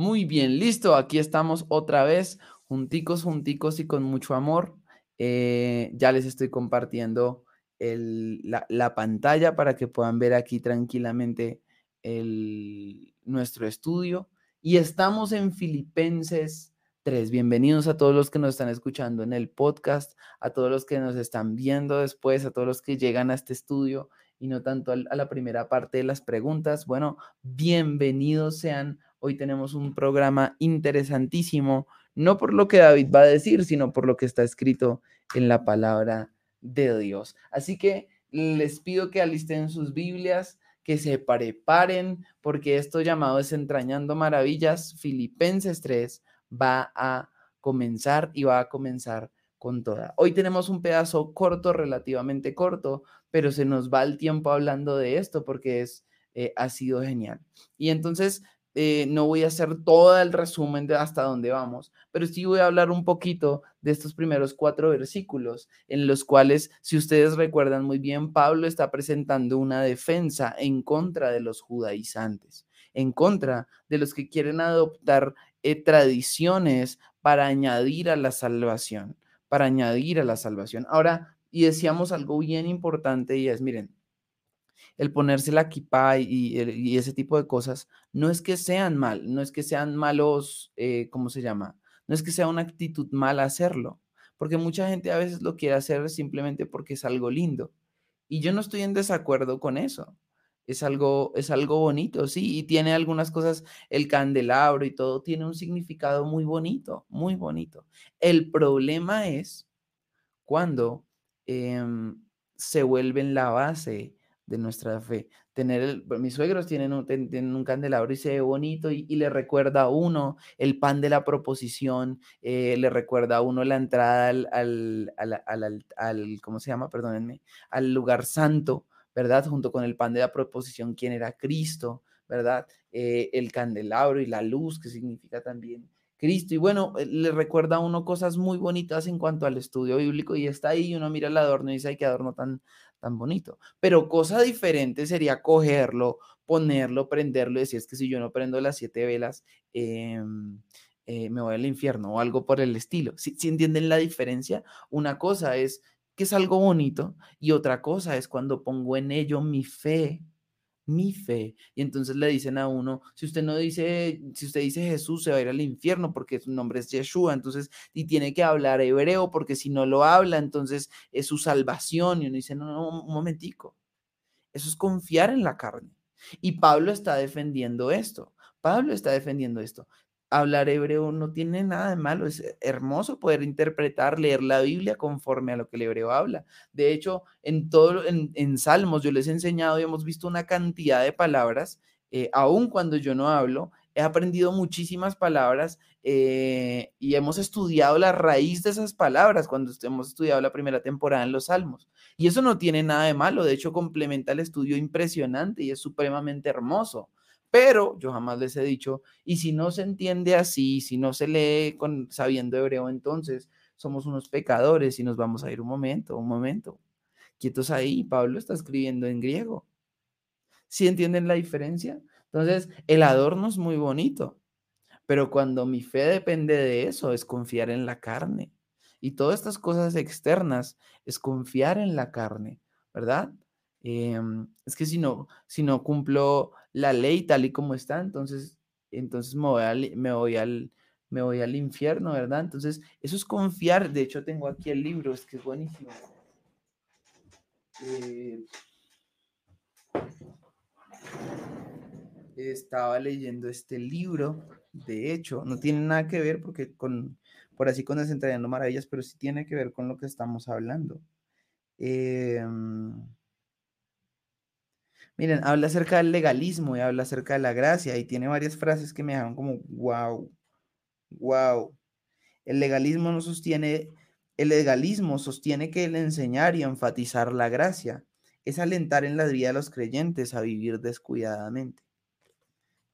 Muy bien, listo. Aquí estamos otra vez, junticos, junticos y con mucho amor. Eh, ya les estoy compartiendo la, pantalla para que puedan ver aquí tranquilamente nuestro estudio. Y estamos en Filipenses 3. Bienvenidos a todos los que nos están escuchando en el podcast, a todos los que nos están viendo después, a todos los que llegan a este estudio y no tanto a la primera parte de las preguntas. Bueno, bienvenidos sean. Hoy tenemos un programa interesantísimo, no por lo que David va a decir, sino por lo que está escrito en la palabra de Dios. Así que les pido que alisten sus Biblias, que se preparen, porque esto llamado Desentrañando Maravillas, Filipenses 3, va a comenzar y va a comenzar con toda. Hoy tenemos un pedazo corto, relativamente corto, pero se nos va el tiempo hablando de esto porque es, eh, ha sido genial. Y entonces eh, no voy a hacer todo el resumen de hasta dónde vamos, pero sí voy a hablar un poquito de estos primeros cuatro versículos, en los cuales, si ustedes recuerdan muy bien, Pablo está presentando una defensa en contra de los judaizantes, en contra de los que quieren adoptar eh, tradiciones para añadir a la salvación, para añadir a la salvación. Ahora, y decíamos algo bien importante y es, miren, el ponerse la kippah y, ese tipo de cosas, no es que sean mal, no es que sean malos, eh, ¿cómo se llama? No es que sea una actitud mala hacerlo, porque mucha gente a veces lo quiere hacer simplemente porque es algo lindo. Y yo no estoy en desacuerdo con eso. Es algo, es algo bonito, sí, y tiene algunas cosas, el candelabro y todo, tiene un significado muy bonito, muy bonito. El problema es cuando em, se vuelven la base de nuestra fe. Tener mis suegros tienen un, un, candelabro y se ve bonito y, le recuerda a uno el pan de la proposición, eh, le recuerda a uno la entrada al, al, al, ¿cómo se llama? Perdónenme, al lugar santo, ¿verdad? Junto con el pan de la proposición, quién era Cristo, ¿verdad? Eh, el candelabro y la luz, que significa también Cristo. Y bueno, eh, le recuerda a uno cosas muy bonitas en cuanto al estudio bíblico y está ahí y uno mira el adorno y dice, ay, qué adorno tan, tan bonito. Pero cosa diferente sería cogerlo, ponerlo, prenderlo y decir, es que si yo no prendo las siete velas, em, eh, me voy al infierno o algo por el estilo. Si, si entienden la diferencia, una cosa es que es algo bonito y otra cosa es cuando pongo en ello mi fe mi fe. Y entonces le dicen a uno, si usted no dice, si usted dice Jesús, se va a ir al infierno porque su nombre es Yeshua, entonces, y tiene que hablar hebreo porque si no lo habla, entonces es su salvación. Y uno dice, no, no, un momentico. Eso es confiar en la carne. Y Pablo está defendiendo esto. Pablo está defendiendo esto hablar hebreo no tiene nada de malo, es hermoso poder interpretar, leer la Biblia conforme a lo que el hebreo habla. De hecho, en todo, en, Salmos yo les he enseñado y hemos visto una cantidad de palabras, eh, aun cuando yo no hablo, he aprendido muchísimas palabras eh, y hemos estudiado la raíz de esas palabras cuando hemos estudiado la primera temporada en los Salmos. Y eso no tiene nada de malo, de hecho complementa el estudio impresionante y es supremamente hermoso. Pero yo jamás les he dicho, y si no se entiende así, si no se lee con, sabiendo hebreo, entonces somos unos pecadores y nos vamos a ir un momento, un momento. Quietos ahí, Pablo está escribiendo en griego. ¿Sí entienden la diferencia? Entonces, el adorno es muy bonito, pero cuando mi fe depende de eso, es confiar en la carne. Y todas estas cosas externas es confiar en la carne, ¿verdad? Em, es que si no, si no cumplo la ley tal y como está, entonces, entonces me voy al, me voy al, me voy al infierno, ¿verdad? Entonces, eso es confiar. De hecho, tengo aquí el libro, es que es buenísimo. Eh, estaba leyendo este libro, de hecho, no tiene nada que ver porque con, por así con Desentrañando Maravillas, pero sí tiene que ver con lo que estamos hablando. Eh, Miren, habla acerca del legalismo y habla acerca de la gracia y tiene varias frases que me dejaron como, wow, wow. El legalismo no sostiene, el legalismo sostiene que el enseñar y enfatizar la gracia es alentar en la vida de los creyentes a vivir descuidadamente.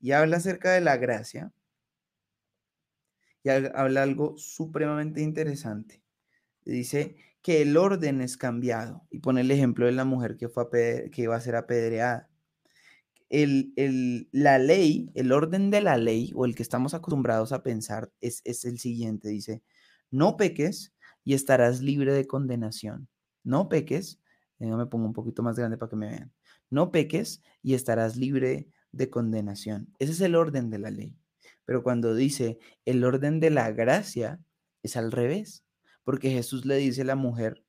Y habla acerca de la gracia y habla algo supremamente interesante. Dice que el orden es cambiado. Y pone el ejemplo de la mujer que, fue que iba a ser apedreada. el, la ley, el orden de la ley o el que estamos acostumbrados a pensar es, es el siguiente. Dice, no peques y estarás libre de condenación. No peques, no me pongo un poquito más grande para que me vean. No peques y estarás libre de condenación. Ese es el orden de la ley. Pero cuando dice el orden de la gracia, es al revés. Porque Jesús le dice a la mujer,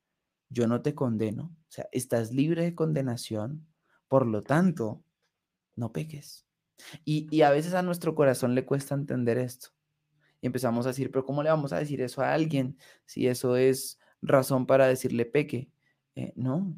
yo no te condeno, o sea, estás libre de condenación, por lo tanto, no peques. Y, y, a veces a nuestro corazón le cuesta entender esto. Y empezamos a decir, pero ¿cómo le vamos a decir eso a alguien si eso es razón para decirle peque? Eh, no,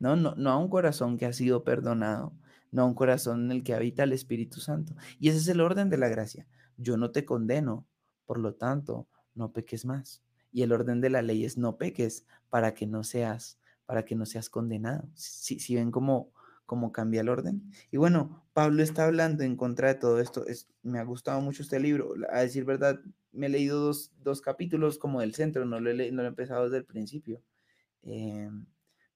no, no, no a un corazón que ha sido perdonado, no a un corazón en el que habita el Espíritu Santo. Y ese es el orden de la gracia. Yo no te condeno, por lo tanto, no peques más. Y el orden de la ley es no peques para que no seas, para que no seas condenado. Si, si ven cómo, cómo cambia el orden. Y bueno, Pablo está hablando en contra de todo esto. Es, me ha gustado mucho este libro. A decir verdad, me he leído dos, dos capítulos como del centro, no lo he, no lo he empezado desde el principio. Eh,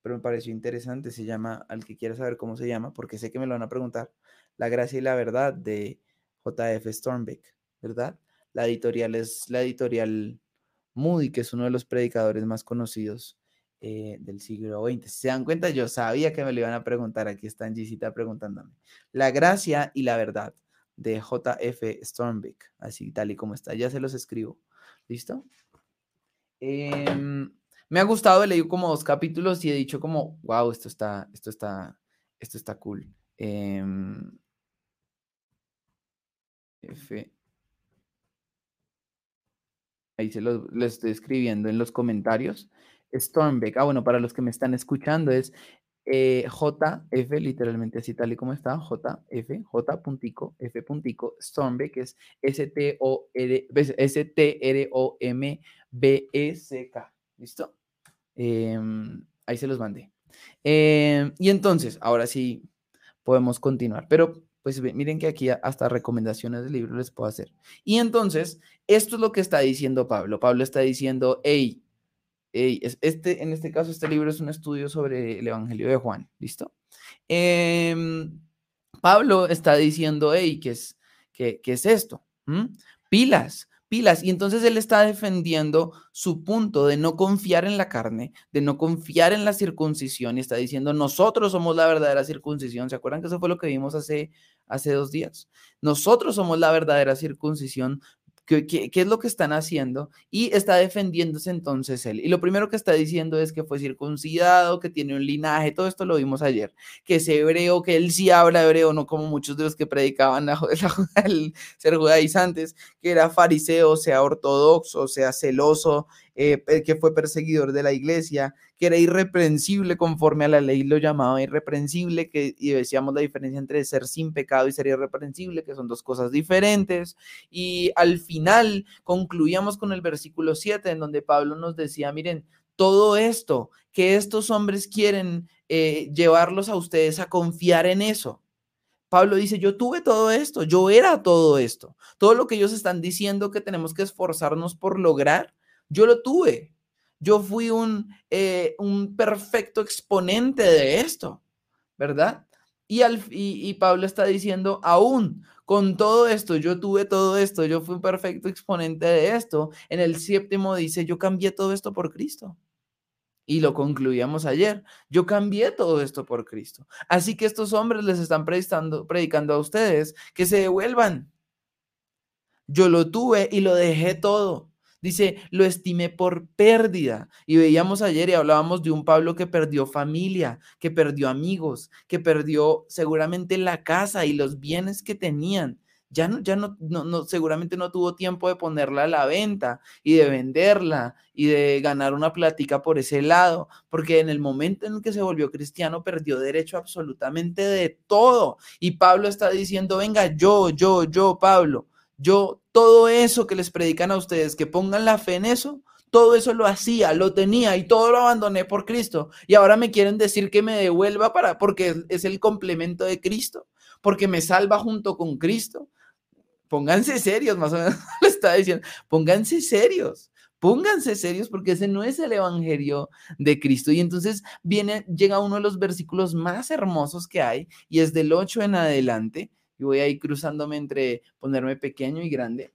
pero me pareció interesante. Se llama, al que quiera saber cómo se llama, porque sé que me lo van a preguntar, La Gracia y la Verdad de JF Stormbeck, ¿verdad? La editorial es la editorial Moody, que es uno de los predicadores más conocidos eh, del siglo XX. Si se dan cuenta, yo sabía que me lo iban a preguntar. Aquí está Gisita preguntándome. La gracia y la verdad de JF Stormbeck, así tal y como está. Ya se los escribo. ¿Listo? Em, me ha gustado, he leído como dos capítulos y he dicho como, wow, esto está, esto está, esto está cool. Em, F ahí se lo, estoy escribiendo en los comentarios. Stormbeck, ah, bueno, para los que me están escuchando es eh, JF, literalmente así tal y como está, JF, J puntico, F puntico, Stormbeck, es S-T-R-O-M-B-E-C-K, ¿listo? Em, ahí se los mandé. Em, y entonces, ahora sí podemos continuar, pero pues miren que aquí hasta recomendaciones de libros les puedo hacer. Y entonces, esto es lo que está diciendo Pablo. Pablo está diciendo, hey, hey este, en este caso, este libro es un estudio sobre el Evangelio de Juan, ¿listo? Em, Pablo está diciendo, hey, ¿qué es, qué, es esto? Pilas, pilas. Y entonces él está defendiendo su punto de no confiar en la carne, de no confiar en la circuncisión y está diciendo, nosotros somos la verdadera circuncisión. ¿Se acuerdan que eso fue lo que vimos hace, hace dos días? Nosotros somos la verdadera circuncisión ¿Qué, es lo que están haciendo? Y está defendiéndose entonces él. Y lo primero que está diciendo es que fue circuncidado, que tiene un linaje, todo esto lo vimos ayer, que es hebreo, que él sí habla hebreo, no como muchos de los que predicaban la, el ser judaizantes, que era fariseo, sea ortodoxo, sea celoso, eh, que fue perseguidor de la iglesia, que era irreprensible conforme a la ley, lo llamaba irreprensible, que y decíamos la diferencia entre ser sin pecado y ser irreprensible, que son dos cosas diferentes. Y al final concluíamos con el versículo 7, en donde Pablo nos decía, miren, todo esto que estos hombres quieren eh, llevarlos a ustedes a confiar en eso. Pablo dice, yo tuve todo esto, yo era todo esto. Todo lo que ellos están diciendo que tenemos que esforzarnos por lograr, yo lo tuve. Yo fui un, eh, un perfecto exponente de esto, ¿verdad? Y, al, y, Pablo está diciendo, aún con todo esto, yo tuve todo esto, yo fui un perfecto exponente de esto. En el séptimo dice, yo cambié todo esto por Cristo. Y lo concluíamos ayer. Yo cambié todo esto por Cristo. Así que estos hombres les están predicando, predicando a ustedes que se devuelvan. Yo lo tuve y lo dejé todo. Dice, lo estimé por pérdida. Y veíamos ayer y hablábamos de un Pablo que perdió familia, que perdió amigos, que perdió seguramente la casa y los bienes que tenían. Ya no, ya no, no, seguramente no tuvo tiempo de ponerla a la venta y de venderla y de ganar una plática por ese lado, porque en el momento en que se volvió cristiano perdió derecho absolutamente de todo. Y Pablo está diciendo, venga, yo, yo, yo, Pablo, yo todo eso que les predican a ustedes, que pongan la fe en eso, todo eso lo hacía, lo tenía y todo lo abandoné por Cristo. Y ahora me quieren decir que me devuelva para porque es el complemento de Cristo, porque me salva junto con Cristo. Pónganse serios, más o menos lo está diciendo. Pónganse serios, Pónganse serios porque ese no es el evangelio de Cristo. Y entonces viene, llega uno de los versículos más hermosos que hay y es del 8 en adelante. Y voy a ir cruzándome entre ponerme pequeño y grande.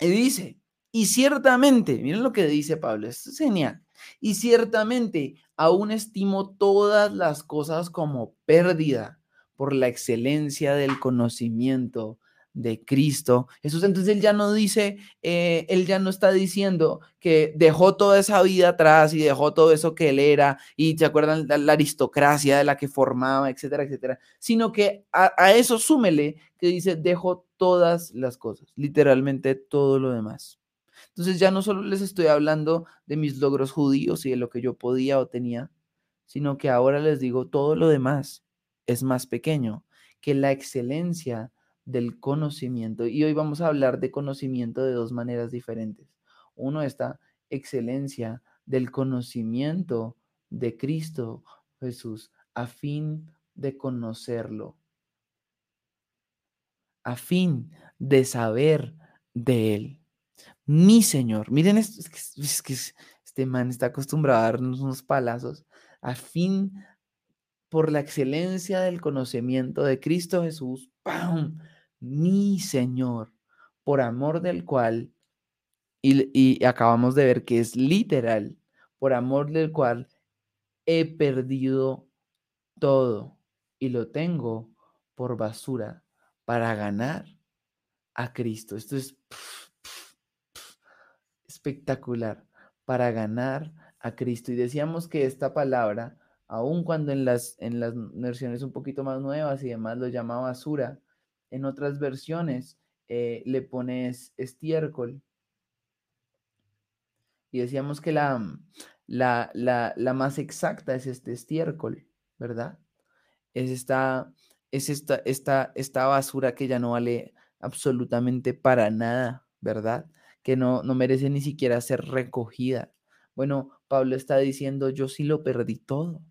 Y dice, y ciertamente, miren lo que dice Pablo, es genial. Y ciertamente aún estimo todas las cosas como pérdida por la excelencia del conocimiento de Cristo. Jesús, entonces él ya no dice, eh, él ya no está diciendo que dejó toda esa vida atrás y dejó todo eso que él era y se acuerdan la, aristocracia de la que formaba, etcétera, etcétera, sino que a, a eso súmele que dice, dejó todas las cosas, literalmente todo lo demás. Entonces ya no solo les estoy hablando de mis logros judíos y de lo que yo podía o tenía, sino que ahora les digo todo lo demás es más pequeño que la excelencia del conocimiento. Y hoy vamos a hablar de conocimiento de dos maneras diferentes. Uno, esta excelencia del conocimiento de Cristo Jesús a fin de conocerlo, a fin de saber de Él. Mi Señor, miren esto, es que, es que este man está acostumbrado a darnos unos palazos, a fin por la excelencia del conocimiento de Cristo Jesús, ¡pam! Mi Señor, por amor del cual, y, y, acabamos de ver que es literal, por amor del cual he perdido todo y lo tengo por basura para ganar a Cristo. Esto es espectacular, para ganar a Cristo. Y decíamos que esta palabra, aun cuando en las, en las versiones un poquito más nuevas y demás lo llama basura, en otras versiones eh, le pones estiércol. Y decíamos que la, la, la, la, más exacta es este estiércol, ¿verdad? Es esta, es esta, esta, esta basura que ya no vale absolutamente para nada, ¿verdad? Que no, no merece ni siquiera ser recogida. Bueno, Pablo está diciendo, yo sí lo perdí todo.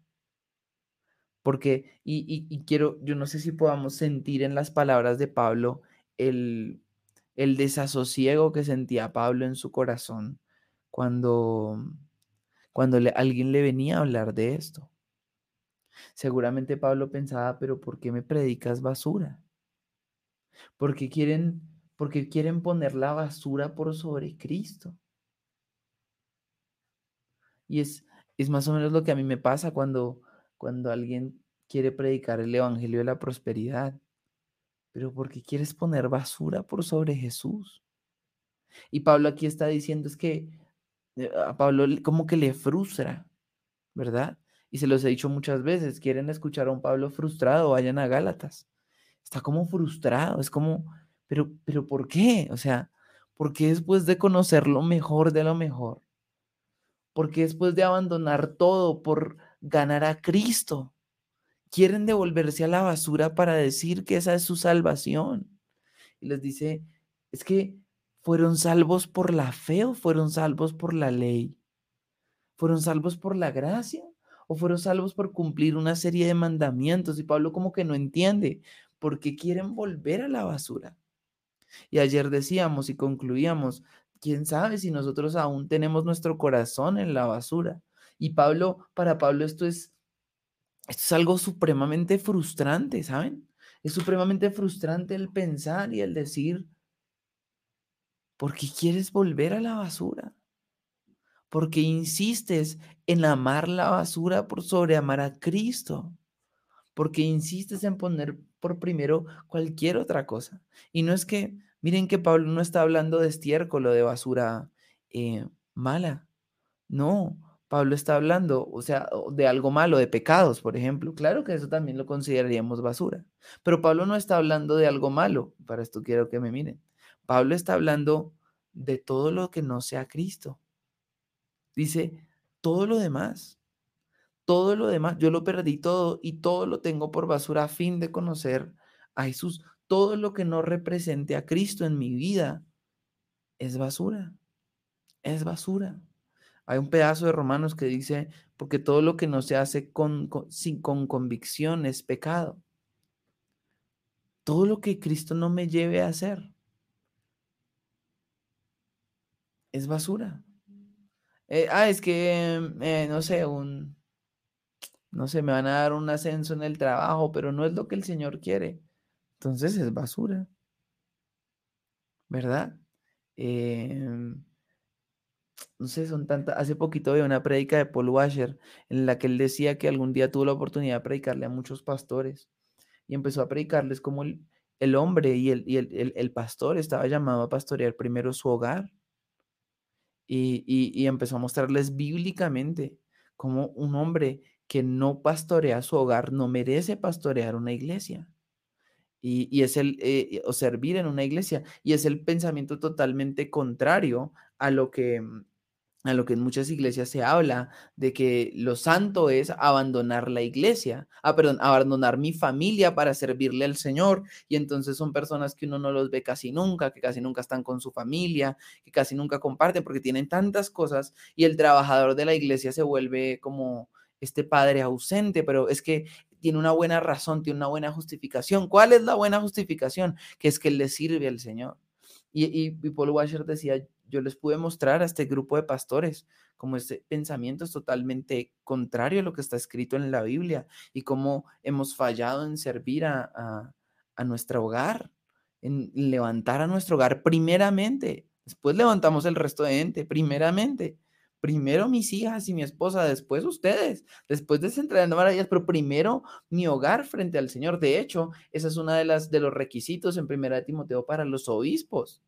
Porque, y, y, quiero, yo no sé si podamos sentir en las palabras de Pablo el, el desasosiego que sentía Pablo en su corazón cuando, cuando alguien le venía a hablar de esto. Seguramente Pablo pensaba, pero ¿por qué me predicas basura? Porque quieren, porque quieren poner la basura por sobre Cristo. Y es, es más o menos lo que a mí me pasa cuando, cuando alguien quiere predicar el Evangelio de la prosperidad, pero porque quieres poner basura por sobre Jesús. Y Pablo aquí está diciendo es que eh, a Pablo como que le frustra, ¿verdad? Y se los he dicho muchas veces, quieren escuchar a un Pablo frustrado, vayan a Gálatas. Está como frustrado, es como, pero, pero ¿por qué? O sea, ¿por qué después de conocer lo mejor de lo mejor? ¿Por qué después de abandonar todo por ganar a Cristo. Quieren devolverse a la basura para decir que esa es su salvación. Y les dice, es que fueron salvos por la fe o fueron salvos por la ley. ¿Fueron salvos por la gracia o fueron salvos por cumplir una serie de mandamientos? Y Pablo como que no entiende por qué quieren volver a la basura. Y ayer decíamos y concluíamos, quién sabe si nosotros aún tenemos nuestro corazón en la basura y Pablo, para Pablo esto es, esto es algo supremamente frustrante, ¿saben? Es supremamente frustrante el pensar y el decir, ¿por qué quieres volver a la basura? Porque insistes en amar la basura por sobre amar a Cristo. Porque insistes en poner por primero cualquier otra cosa. Y no es que, miren que Pablo no está hablando de estiércol o de basura eh, mala. No, Pablo está hablando, o sea, de algo malo, de pecados, por ejemplo. Claro que eso también lo consideraríamos basura. Pero Pablo no está hablando de algo malo. Para esto quiero que me miren. Pablo está hablando de todo lo que no sea Cristo. Dice, todo lo demás. Todo lo demás, yo lo perdí todo y todo lo tengo por basura a fin de conocer a Jesús. Todo lo que no represente a Cristo en mi vida es basura. Es basura. Hay un pedazo de Romanos que dice, porque todo lo que no se hace con, sin, con convicción es pecado. Todo lo que Cristo no me lleve a hacer es basura. Eh, ah, es que, eh, no sé, un, no sé, me van a dar un ascenso en el trabajo, pero no es lo que el Señor quiere. Entonces es basura, ¿verdad? Em, no sé, son tantas. Hace poquito vi una prédica de Paul Washer en la que él decía que algún día tuvo la oportunidad de predicarle a muchos pastores y empezó a predicarles como el, el hombre y, el, y el, el, pastor estaba llamado a pastorear primero su hogar y, y, empezó a mostrarles bíblicamente como un hombre que no pastorea su hogar no merece pastorear una iglesia. Y, y, es el, eh, o servir en una iglesia, y es el pensamiento totalmente contrario a lo que a lo que en muchas iglesias se habla de que lo santo es abandonar la iglesia, ah, perdón, abandonar mi familia para servirle al Señor. Y entonces son personas que uno no los ve casi nunca, que casi nunca están con su familia, que casi nunca comparten porque tienen tantas cosas y el trabajador de la iglesia se vuelve como este padre ausente, pero es que tiene una buena razón, tiene una buena justificación. ¿Cuál es la buena justificación? Que es que le sirve al Señor. Y, y, y Paul Washer decía, yo les pude mostrar a este grupo de pastores como este pensamiento es totalmente contrario a lo que está escrito en la Biblia y cómo hemos fallado en servir a, a, a nuestro hogar, en levantar a nuestro hogar primeramente. Después levantamos el resto de gente, primeramente. Primero mis hijas y mi esposa, después ustedes, después desentrañando maravillas, pero primero mi hogar frente al Señor. De hecho, esa es una de las de los requisitos en Primera de Timoteo para los obispos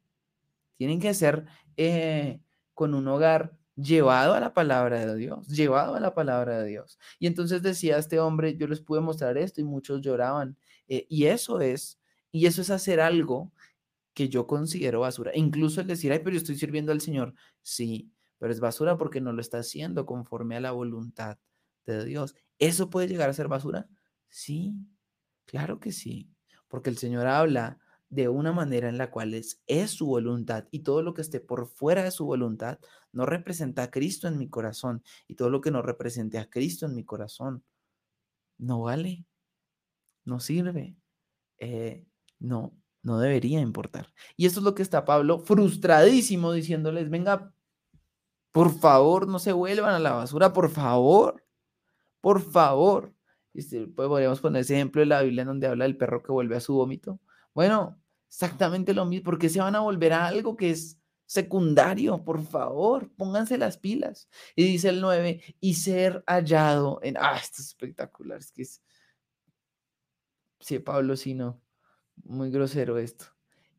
tienen que ser eh, con un hogar llevado a la palabra de Dios, llevado a la palabra de Dios. Y entonces decía este hombre, yo les pude mostrar esto y muchos lloraban. Eh, y eso es, y eso es hacer algo que yo considero basura. Incluso el decir, ay, pero yo estoy sirviendo al Señor. Sí, pero es basura porque no lo está haciendo conforme a la voluntad de Dios. ¿Eso puede llegar a ser basura? Sí, claro que sí, porque el Señor habla de una manera en la cual es, es su voluntad y todo lo que esté por fuera de su voluntad no representa a Cristo en mi corazón y todo lo que no represente a Cristo en mi corazón no vale, no sirve, eh, no, no debería importar. Y eso es lo que está Pablo frustradísimo diciéndoles, venga, por favor, no se vuelvan a la basura, por favor, por favor. Este, podríamos poner ese ejemplo de la Biblia en donde habla del perro que vuelve a su vómito. Bueno, exactamente lo mismo. porque se van a volver a algo que es secundario? Por favor, pónganse las pilas. Y dice el 9, y ser hallado en... Ah, esto es espectacular. Es que es... Sí, Pablo, sí, no. Muy grosero esto.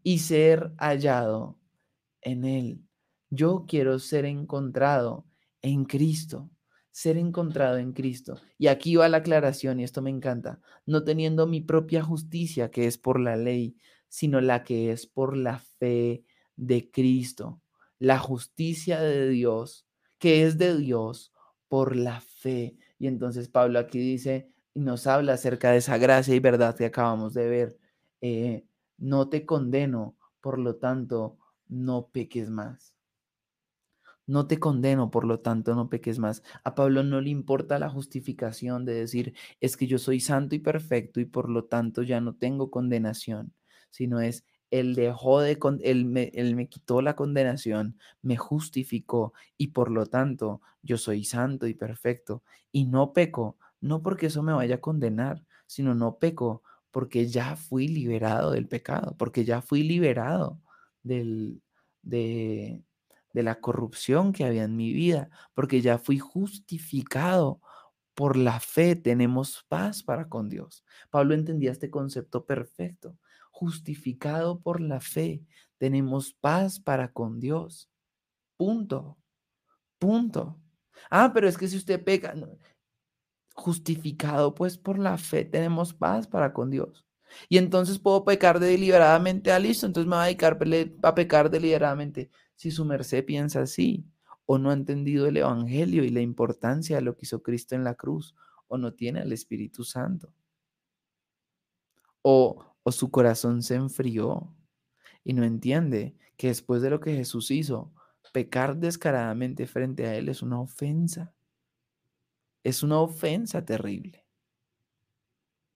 Y ser hallado en él. Yo quiero ser encontrado en Cristo ser encontrado en Cristo. Y aquí va la aclaración, y esto me encanta, no teniendo mi propia justicia, que es por la ley, sino la que es por la fe de Cristo. La justicia de Dios, que es de Dios por la fe. Y entonces Pablo aquí dice y nos habla acerca de esa gracia y verdad que acabamos de ver. Eh, no te condeno, por lo tanto, no peques más. No te condeno, por lo tanto, no peques más. A Pablo no le importa la justificación de decir, es que yo soy santo y perfecto y por lo tanto ya no tengo condenación, sino es, él dejó de, él me, él me quitó la condenación, me justificó y por lo tanto yo soy santo y perfecto y no peco, no porque eso me vaya a condenar, sino no peco porque ya fui liberado del pecado, porque ya fui liberado del, de, de la corrupción que había en mi vida, porque ya fui justificado por la fe, tenemos paz para con Dios. Pablo entendía este concepto perfecto. Justificado por la fe, tenemos paz para con Dios. Punto. Punto. Ah, pero es que si usted peca, justificado pues por la fe, tenemos paz para con Dios. Y entonces puedo pecar deliberadamente, ah, entonces me va a dedicar a pecar deliberadamente si su merced piensa así, o no ha entendido el Evangelio y la importancia de lo que hizo Cristo en la cruz, o no tiene el Espíritu Santo, o, o su corazón se enfrió y no entiende que después de lo que Jesús hizo, pecar descaradamente frente a Él es una ofensa. Es una ofensa terrible.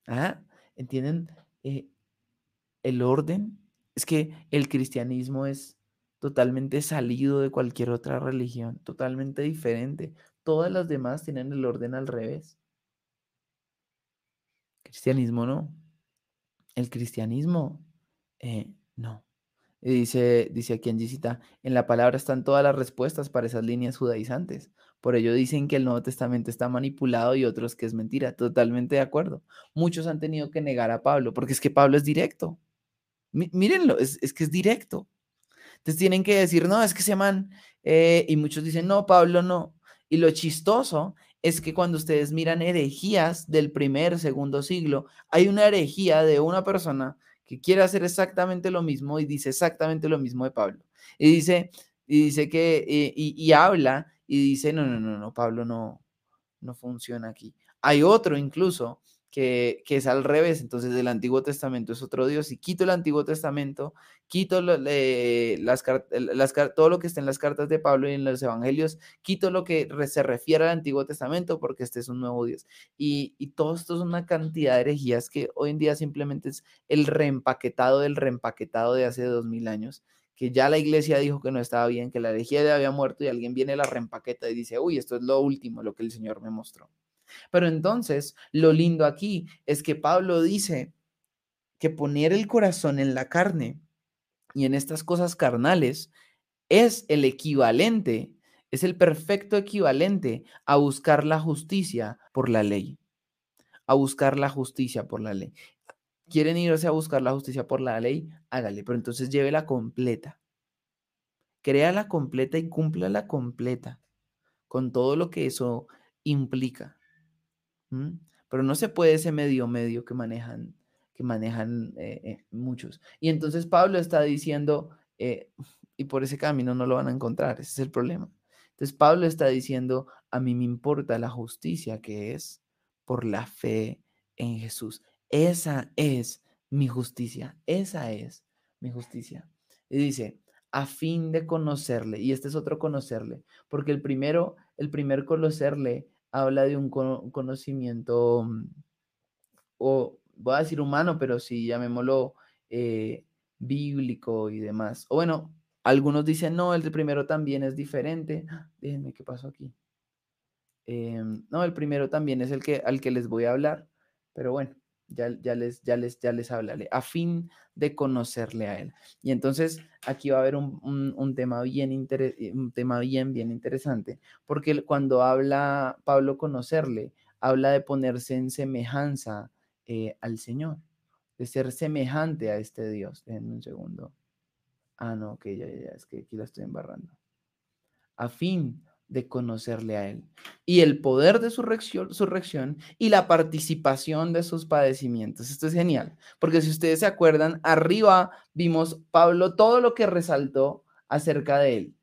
¿Ah? ¿Entienden eh, el orden? Es que el cristianismo es totalmente salido de cualquier otra religión, totalmente diferente. Todas las demás tienen el orden al revés. Cristianismo no. El cristianismo, eh, no. dice, dice aquí en Gisita, en la palabra están todas las respuestas para esas líneas judaizantes. Por ello dicen que el Nuevo Testamento está manipulado y otros que es mentira. Totalmente de acuerdo. Muchos han tenido que negar a Pablo, porque es que Pablo es directo. mírenlo, es, que es directo. Entonces tienen que decir, no, es que se man, eh", y muchos dicen, no, Pablo no. Y lo chistoso es que cuando ustedes miran herejías del primer, segundo siglo, hay una herejía de una persona que quiere hacer exactamente lo mismo y dice exactamente lo mismo de Pablo. Y dice, y dice que, eh, y, habla y dice, no, no, no, no, Pablo no, no funciona aquí. Hay otro incluso que, es al revés. Entonces el Antiguo Testamento es otro Dios. Y quito el Antiguo Testamento, quito las, las, todo lo que está en las cartas de Pablo y en los Evangelios, quito lo que se refiere al Antiguo Testamento porque este es un nuevo Dios. Y, y todo esto es una cantidad de herejías que hoy en día simplemente es el reempaquetado del reempaquetado de hace dos mil años que ya la iglesia dijo que no estaba bien, que la herejía ya había muerto y alguien viene la reempaqueta y dice, uy, esto es lo último, lo que el Señor me mostró. Pero entonces, lo lindo aquí es que Pablo dice que poner el corazón en la carne y en estas cosas carnales es el equivalente, es el perfecto equivalente a buscar la justicia por la ley. A buscar la justicia por la ley. ¿Quieren irse a buscar la justicia por la ley? Hágale, pero entonces llévela completa. Créala completa y cúmplala completa con todo lo que eso implica. Pero no se puede ese medio medio que manejan, que manejan eh, eh, muchos. Y entonces Pablo está diciendo, eh, y por ese camino no lo van a encontrar, ese es el problema. Entonces Pablo está diciendo, a mí me importa la justicia que es por la fe en Jesús. Esa es mi justicia, esa es mi justicia. Y dice, a fin de conocerle, y este es otro conocerle, porque el primero, el primer conocerle habla de un conocimiento, mm, o voy a decir humano, pero sí, llamémoslo eh, bíblico y demás. O bueno, algunos dicen, no, el primero también es diferente. Déjenme, ¿qué pasó aquí? Em, no, el primero también es el que, al que les voy a hablar, pero bueno, ya, ya, les, ya, les, ya les hablaré, a fin de conocerle a él. Y entonces aquí va a haber un, tema, bien eh, un tema bien, bien interesante, porque cuando habla Pablo conocerle, habla de ponerse en semejanza eh, al Señor, de ser semejante a este Dios. Déjenme un segundo. Ah, no, ok, ya, ya, es que aquí la estoy embarrando. A fin de conocerle a Él y el poder de su reacción y la participación de sus padecimientos. Esto es genial, porque si ustedes se acuerdan, arriba vimos Pablo todo lo que resaltó acerca de Él.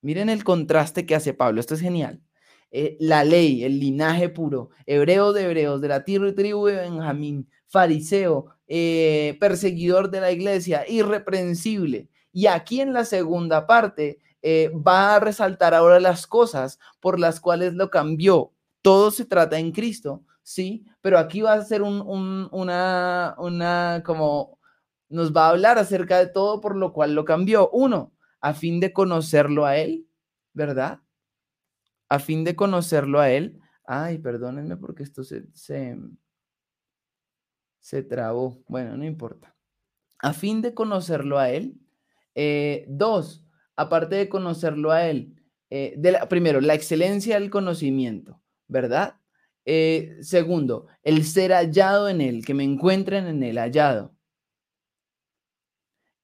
Miren el contraste que hace Pablo, esto es genial. Eh, la ley, el linaje puro, hebreo de hebreos, de la tribu de Benjamín, fariseo, eh, perseguidor de la iglesia, irreprensible. Y aquí en la segunda parte eh, va a resaltar ahora las cosas por las cuales lo cambió. Todo se trata en Cristo, ¿sí? Pero aquí va a ser un, una, una, como, nos va a hablar acerca de todo por lo cual lo cambió. Uno, a fin de conocerlo a Él, ¿verdad? A fin de conocerlo a Él. Ay, perdónenme porque esto se, se, se trabó. Bueno, no importa. A fin de conocerlo a Él. Eh, dos, aparte de conocerlo a Él, eh, de primero, la excelencia del conocimiento, ¿verdad? Eh, segundo, el ser hallado en Él, que me encuentren en Él hallado.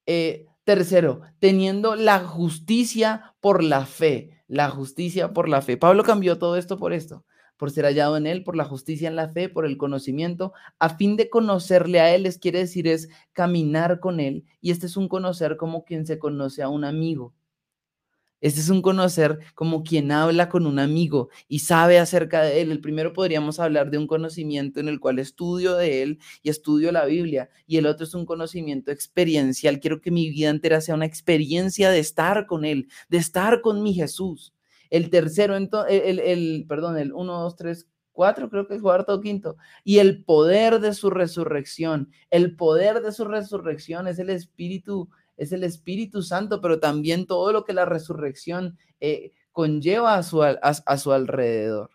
Eh, tercero, teniendo la justicia por la fe, la justicia por la fe. Pablo cambió todo esto por esto, por ser hallado en Él, por la justicia en la fe, por el conocimiento, a fin de conocerle a Él, es quiere decir, es caminar con Él. Y este es un conocer como quien se conoce a un amigo. Este es un conocer como quien habla con un amigo y sabe acerca de él. El primero podríamos hablar de un conocimiento en el cual estudio de él y estudio la Biblia. Y el otro es un conocimiento experiencial. Quiero que mi vida entera sea una experiencia de estar con él, de estar con mi Jesús. El tercero, el, el, perdón, el uno, dos, tres, cuatro, creo que es cuarto o quinto. Y el poder de su resurrección. El poder de su resurrección es el espíritu es el Espíritu Santo, pero también todo lo que la resurrección eh, conlleva a su, a su alrededor.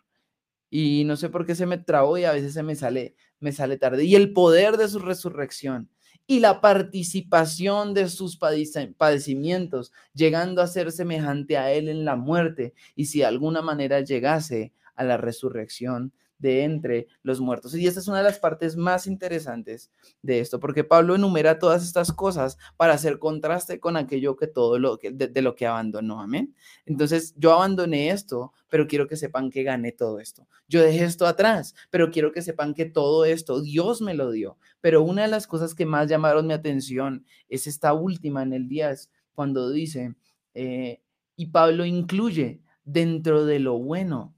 Y no sé por qué se me trabó y a veces se me sale, me sale tarde. Y el poder de su resurrección y la participación de sus padecimientos, llegando a ser semejante a Él en la muerte, y si de alguna manera llegase a la resurrección de entre los muertos. Y esta es una de las partes más interesantes de esto, porque Pablo enumera todas estas cosas para hacer contraste con aquello que todo lo que de, lo que abandonó. Amén. Entonces, yo abandoné esto, pero quiero que sepan que gané todo esto. Yo dejé esto atrás, pero quiero que sepan que todo esto Dios me lo dio. Pero una de las cosas que más llamaron mi atención es esta última en el 10, cuando dice, eh, y Pablo incluye dentro de lo bueno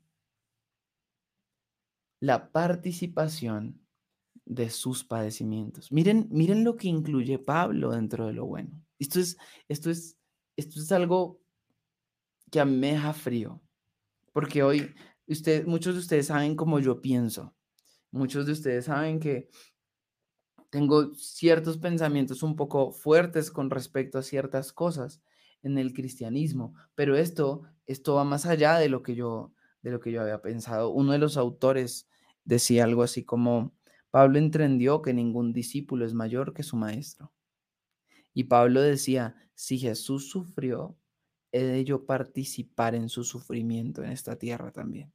la participación de sus padecimientos. Miren, miren lo que incluye Pablo dentro de lo bueno. Esto es, esto es, esto es algo que a mí me deja frío, porque hoy usted, muchos de ustedes saben cómo yo pienso. Muchos de ustedes saben que tengo ciertos pensamientos un poco fuertes con respecto a ciertas cosas en el cristianismo, pero esto, esto va más allá de lo que yo, de lo que yo había pensado. Uno de los autores decía algo así como, Pablo entendió que ningún discípulo es mayor que su maestro. Y Pablo decía, si Jesús sufrió, he de yo participar en su sufrimiento en esta tierra también.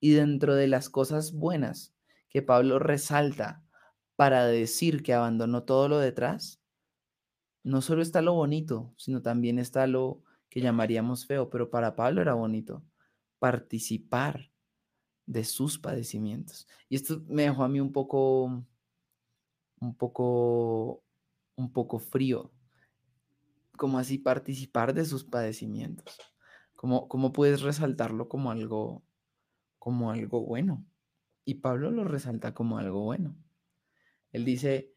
Y dentro de las cosas buenas que Pablo resalta para decir que abandonó todo lo detrás, no solo está lo bonito, sino también está lo que llamaríamos feo, pero para Pablo era bonito participar de sus padecimientos. Y esto me dejó a mí un poco, un poco, un poco frío. como así participar de sus padecimientos? ¿Cómo, cómo puedes resaltarlo como algo, como algo bueno? Y Pablo lo resalta como algo bueno. Él dice,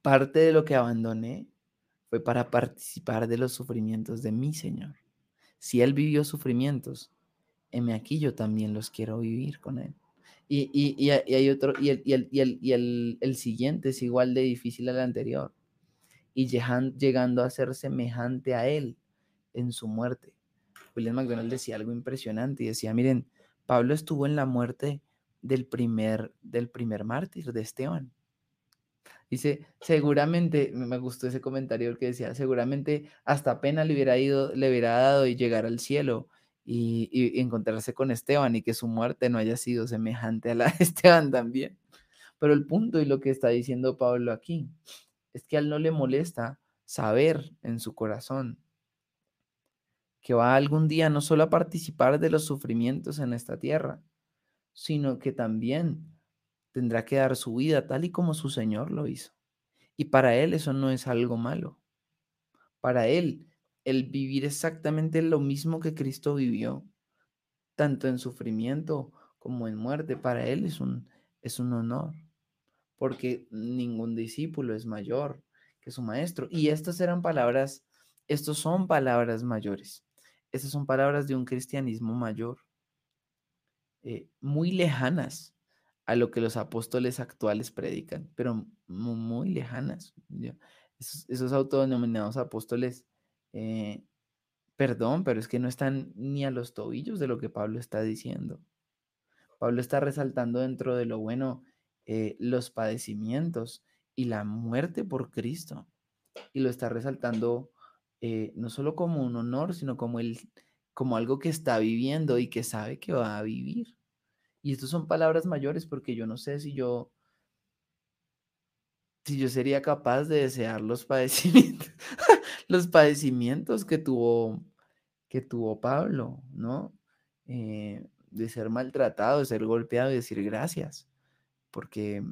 parte de lo que abandoné fue para participar de los sufrimientos de mi Señor. Si Él vivió sufrimientos, heme aquí yo también los quiero vivir con Él. Y, y, hay otro, y, el, y, el, y el, siguiente es igual de difícil al anterior. Y llegando a ser semejante a Él en su muerte. William McDonald decía algo impresionante y decía, miren, Pablo estuvo en la muerte del primer, del primer mártir, de Esteban. Dice, seguramente, me gustó ese comentario que decía, seguramente hasta pena le hubiera ido, le hubiera dado y llegar al cielo y, encontrarse con Esteban y que su muerte no haya sido semejante a la de Esteban también. Pero el punto y lo que está diciendo Pablo aquí es que a él no le molesta saber en su corazón que va algún día no solo a participar de los sufrimientos en esta tierra, sino que también tendrá que dar su vida tal y como su Señor lo hizo. Y para Él eso no es algo malo. Para Él, el vivir exactamente lo mismo que Cristo vivió, tanto en sufrimiento como en muerte, para Él es un, es un honor, porque ningún discípulo es mayor que su maestro. Y estas eran palabras, estos son palabras mayores. Estas son palabras de un cristianismo mayor, eh, muy lejanas a lo que los apóstoles actuales predican, pero muy, lejanas. Esos, autodenominados apóstoles, eh, perdón, pero es que no están ni a los tobillos de lo que Pablo está diciendo. Pablo está resaltando dentro de lo bueno eh, los padecimientos y la muerte por Cristo. Y lo está resaltando eh, no solo como un honor, sino como, el, como algo que está viviendo y que sabe que va a vivir. Y estas son palabras mayores porque yo no sé si yo, si yo sería capaz de desear los padecimientos, los padecimientos que tuvo, que tuvo Pablo, ¿no? Eh, de ser maltratado, de ser golpeado y decir gracias, porque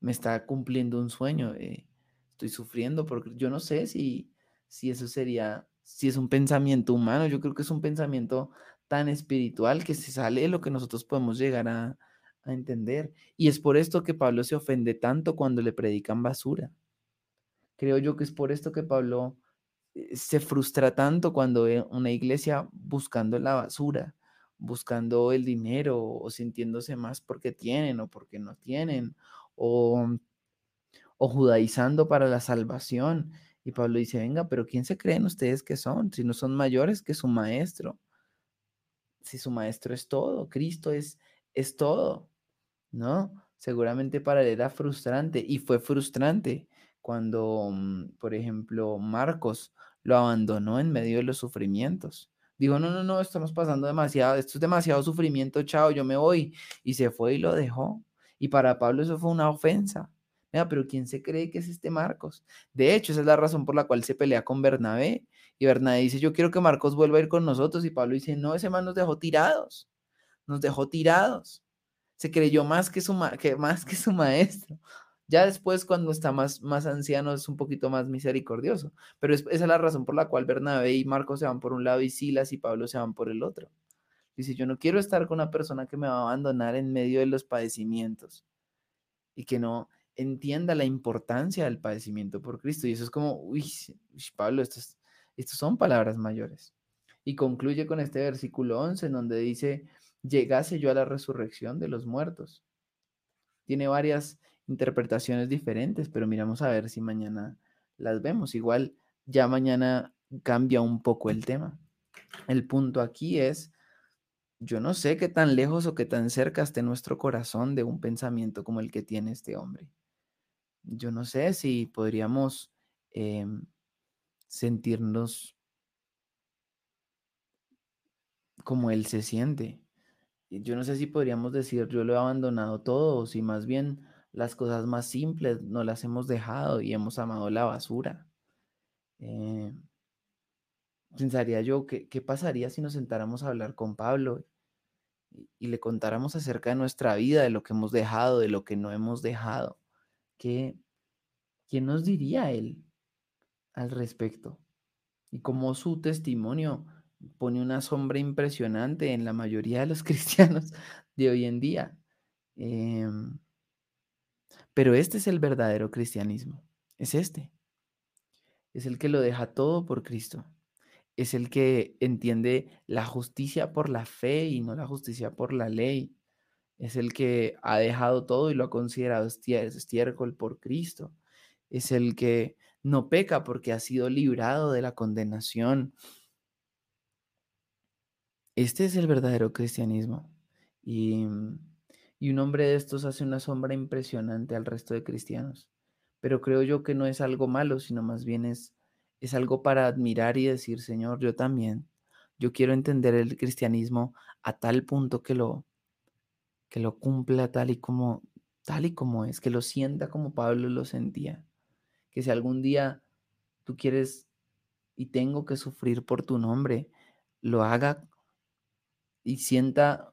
me está cumpliendo un sueño, eh, estoy sufriendo, porque yo no sé si, si eso sería, si es un pensamiento humano, yo creo que es un pensamiento tan espiritual que se sale de lo que nosotros podemos llegar a, entender. Y es por esto que Pablo se ofende tanto cuando le predican basura. Creo yo que es por esto que Pablo se frustra tanto cuando ve una iglesia buscando la basura, buscando el dinero o sintiéndose más porque tienen o porque no tienen, o, o judaizando para la salvación. Y Pablo dice, venga, pero ¿quién se creen ustedes que son? Si no son mayores que su maestro. Si su maestro es todo, Cristo es, es todo, ¿no? Seguramente para él era frustrante y fue frustrante cuando, mm, por ejemplo, Marcos lo abandonó en medio de los sufrimientos. Dijo, no, no, no, estamos pasando demasiado, esto es demasiado sufrimiento, chao, yo me voy. Y se fue y lo dejó. Y para Pablo eso fue una ofensa. Mira, pero ¿quién se cree que es este Marcos? De hecho, esa es la razón por la cual se pelea con Bernabé. Y Bernabé dice, yo quiero que Marcos vuelva a ir con nosotros. Y Pablo dice, no, ese man nos dejó tirados. Nos dejó tirados. Se creyó más que su, que, más que su maestro. Ya después, cuando está más, más anciano, es un poquito más misericordioso. Pero esa es la razón por la cual Bernabé y Marcos se van por un lado y Silas y Pablo se van por el otro. Dice, yo no quiero estar con una persona que me va a abandonar en medio de los padecimientos y que no entienda la importancia del padecimiento por Cristo. Y eso es como, uy, Pablo, estos, estos son palabras mayores. Y concluye con este versículo 11 en donde dice, llegase yo a la resurrección de los muertos. Tiene varias interpretaciones diferentes, pero miramos a ver si mañana las vemos. Igual ya mañana cambia un poco el tema. El punto aquí es, yo no sé qué tan lejos o qué tan cerca esté nuestro corazón de un pensamiento como el que tiene este hombre. Yo no sé si podríamos em, sentirnos como él se siente. Yo no sé si podríamos decir yo lo he abandonado todo o si más bien las cosas más simples no las hemos dejado y hemos amado la basura. Eh, pensaría yo, ¿qué, ¿qué, pasaría si nos sentáramos a hablar con Pablo y, le contáramos acerca de nuestra vida, de lo que hemos dejado, de lo que no hemos dejado? ¿Qué, ¿Quién nos diría él al respecto? Y como su testimonio pone una sombra impresionante en la mayoría de los cristianos de hoy en día. Eh, pero este es el verdadero cristianismo. Es este. Es el que lo deja todo por Cristo. Es el que entiende la justicia por la fe y no la justicia por la ley. Es el que ha dejado todo y lo ha considerado estiércol por Cristo. Es el que no peca porque ha sido librado de la condenación. Este es el verdadero cristianismo. Y y un hombre de estos hace una sombra impresionante al resto de cristianos. Pero creo yo que no es algo malo, sino más bien es, es algo para admirar y decir, Señor, yo también. Yo quiero entender el cristianismo a tal punto que lo, que lo cumpla tal y como tal y como es, que lo sienta como Pablo lo sentía. Que si algún día tú quieres y tengo que sufrir por tu nombre, lo haga y sienta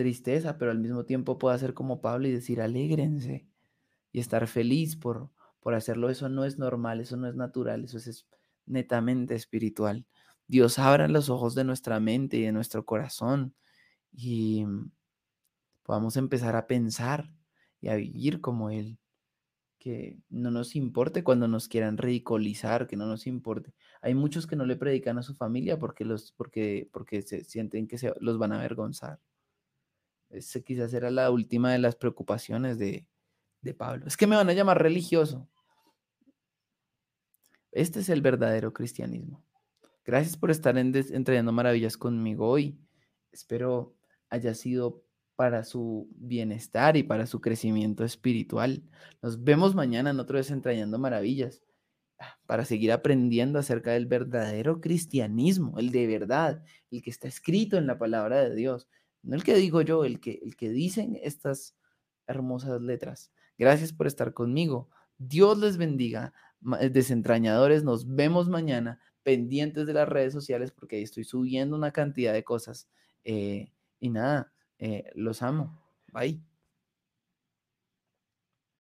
tristeza, pero al mismo tiempo puedo hacer como Pablo y decir, alégrense y estar feliz por, por hacerlo. Eso no es normal, eso no es natural, eso es netamente espiritual. Dios abra los ojos de nuestra mente y de nuestro corazón y podamos empezar a pensar y a vivir como Él. Que no nos importe cuando nos quieran ridiculizar, que no nos importe. Hay muchos que no le predican a su familia porque, los, porque, porque se sienten que se, los van a avergonzar. Esa quizás era la última de las preocupaciones de, Pablo. Es que me van a llamar religioso. Este es el verdadero cristianismo. Gracias por estar en Maravillas conmigo hoy. Espero haya sido para su bienestar y para su crecimiento espiritual. Nos vemos mañana en otro Desentrañando Maravillas ah, para seguir aprendiendo acerca del verdadero cristianismo, el de verdad, el que está escrito en la palabra de Dios. No el que digo yo, el que, el que dicen estas hermosas letras. Gracias por estar conmigo. Dios les bendiga, desentrañadores. Nos vemos mañana pendientes de las redes sociales porque ahí estoy subiendo una cantidad de cosas. Eh, y nada, eh, los amo. Bye.